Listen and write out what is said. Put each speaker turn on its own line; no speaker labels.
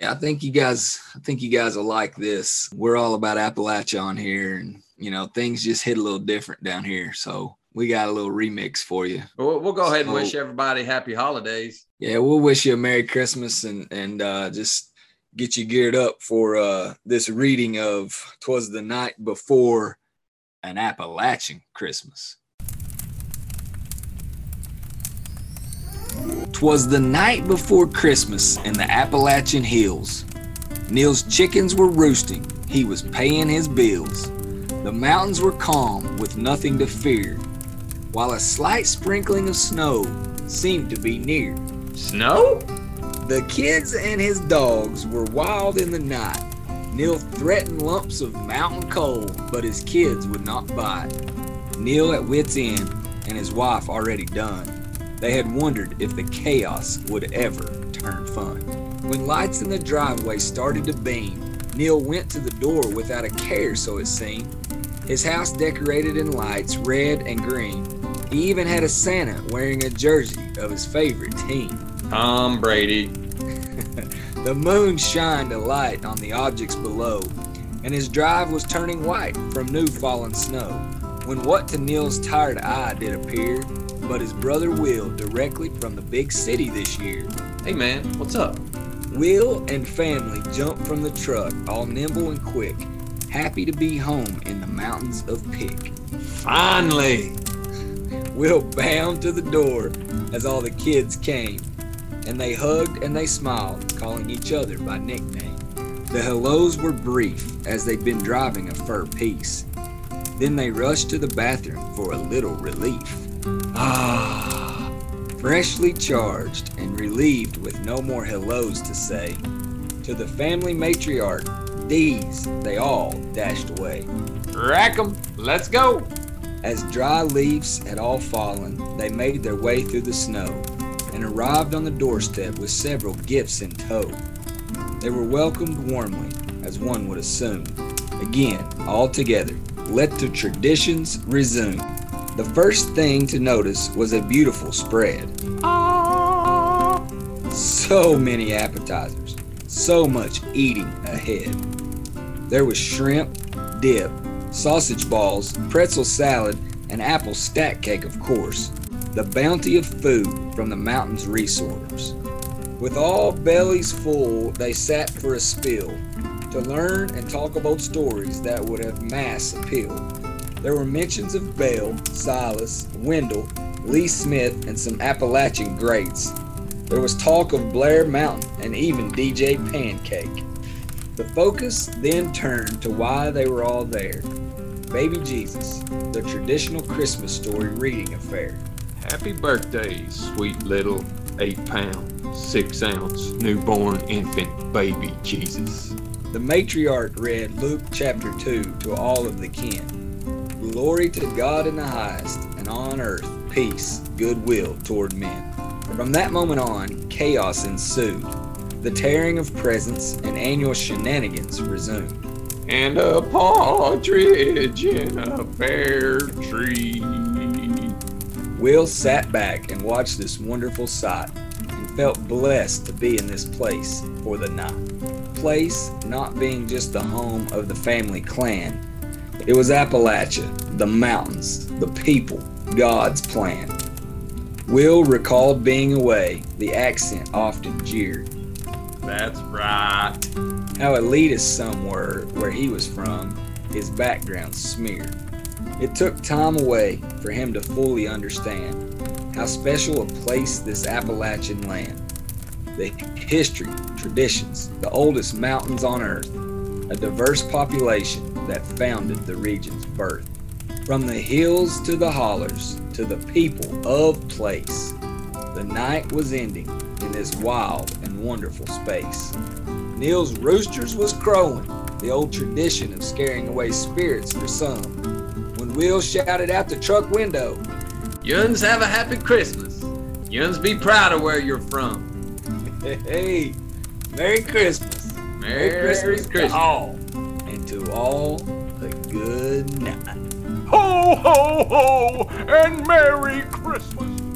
Yeah, I think you guys, I think you guys will like this. We're all about Appalachia on here, and you know things just hit a little different down here. So we got a little remix for you.
We'll, we'll go ahead and
So-
wish everybody happy holidays.
Yeah, we'll wish you a Merry Christmas and and uh, just get you geared up for uh, this reading of "Twas the Night Before an Appalachian Christmas." Twas the night before Christmas in the Appalachian hills. Neil's chickens were roosting, he was paying his bills. The mountains were calm with nothing to fear, while a slight sprinkling of snow seemed to be near.
Snow?
The kids and his dogs were wild in the night. Neil threatened lumps of mountain coal, but his kids would not bite. Neil at wit's end and his wife already done. They had wondered if the chaos would ever turn fun. When lights in the driveway started to beam, Neil went to the door without a care, so it seemed. His house decorated in lights, red and green. He even had a Santa wearing a jersey of his favorite team.
Tom Brady.
The moon shined a light on the objects below, and his drive was turning white from new fallen snow. When what to Neil's tired eye did appear, but his brother Will directly from the big city this year.
Hey man, what's up?
Will and family jumped from the truck, all nimble and quick, happy to be home in the mountains of Pick.
Finally.
Will bound to the door as all the kids came, and they hugged and they smiled, calling each other by nickname. The hellos were brief as they'd been driving a fur piece. Then they rushed to the bathroom for a little relief. Ah, freshly charged and relieved with no more hellos to say. To the family matriarch, these they all dashed away.
Rack 'em. Let's go.
As dry leaves had all fallen, they made their way through the snow and arrived on the doorstep with several gifts in tow. They were welcomed warmly, as one would assume. Again, all together, let the traditions resume. The first thing to notice was a beautiful spread. So many appetizers, so much eating ahead. There was shrimp, dip, sausage balls, pretzel salad, and apple stack cake, of course. The bounty of food from the mountain's resources. With all bellies full, they sat for a spill to learn and talk about stories that would have mass appeal. There were mentions of Bell, Silas, Wendell, Lee Smith, and some Appalachian greats. There was talk of Blair Mountain and even DJ Pancake. The focus then turned to why they were all there. Baby Jesus, the traditional Christmas story reading affair.
Happy birthday, sweet little eight pound, six ounce newborn infant baby Jesus.
The matriarch read Luke chapter 2 to all of the kin. Glory to God in the highest, and on earth peace, goodwill toward men. From that moment on, chaos ensued. The tearing of presents and annual shenanigans resumed.
And a partridge in a pear tree.
Will sat back and watched this wonderful sight and felt blessed to be in this place for the night. Place not being just the home of the family clan, it was Appalachia, the mountains, the people, God's plan. Will recalled being away, the accent often jeered.
That's right.
How elitist some were where he was from, his background smeared. It took time away for him to fully understand how special a place this Appalachian land. The history, traditions, the oldest mountains on earth, a diverse population that founded the region's birth. From the hills to the hollers to the people of place, the night was ending in this wild and wonderful space. Neil's roosters was crowing, the old tradition of scaring away spirits for some. When Will shouted out the truck window,
Yuns have a happy Christmas. Yuns be proud of where you're from.
hey, Merry Christmas.
Merry, Christmas.
to all. To all, a good night.
Ho, ho, ho, and Merry Christmas.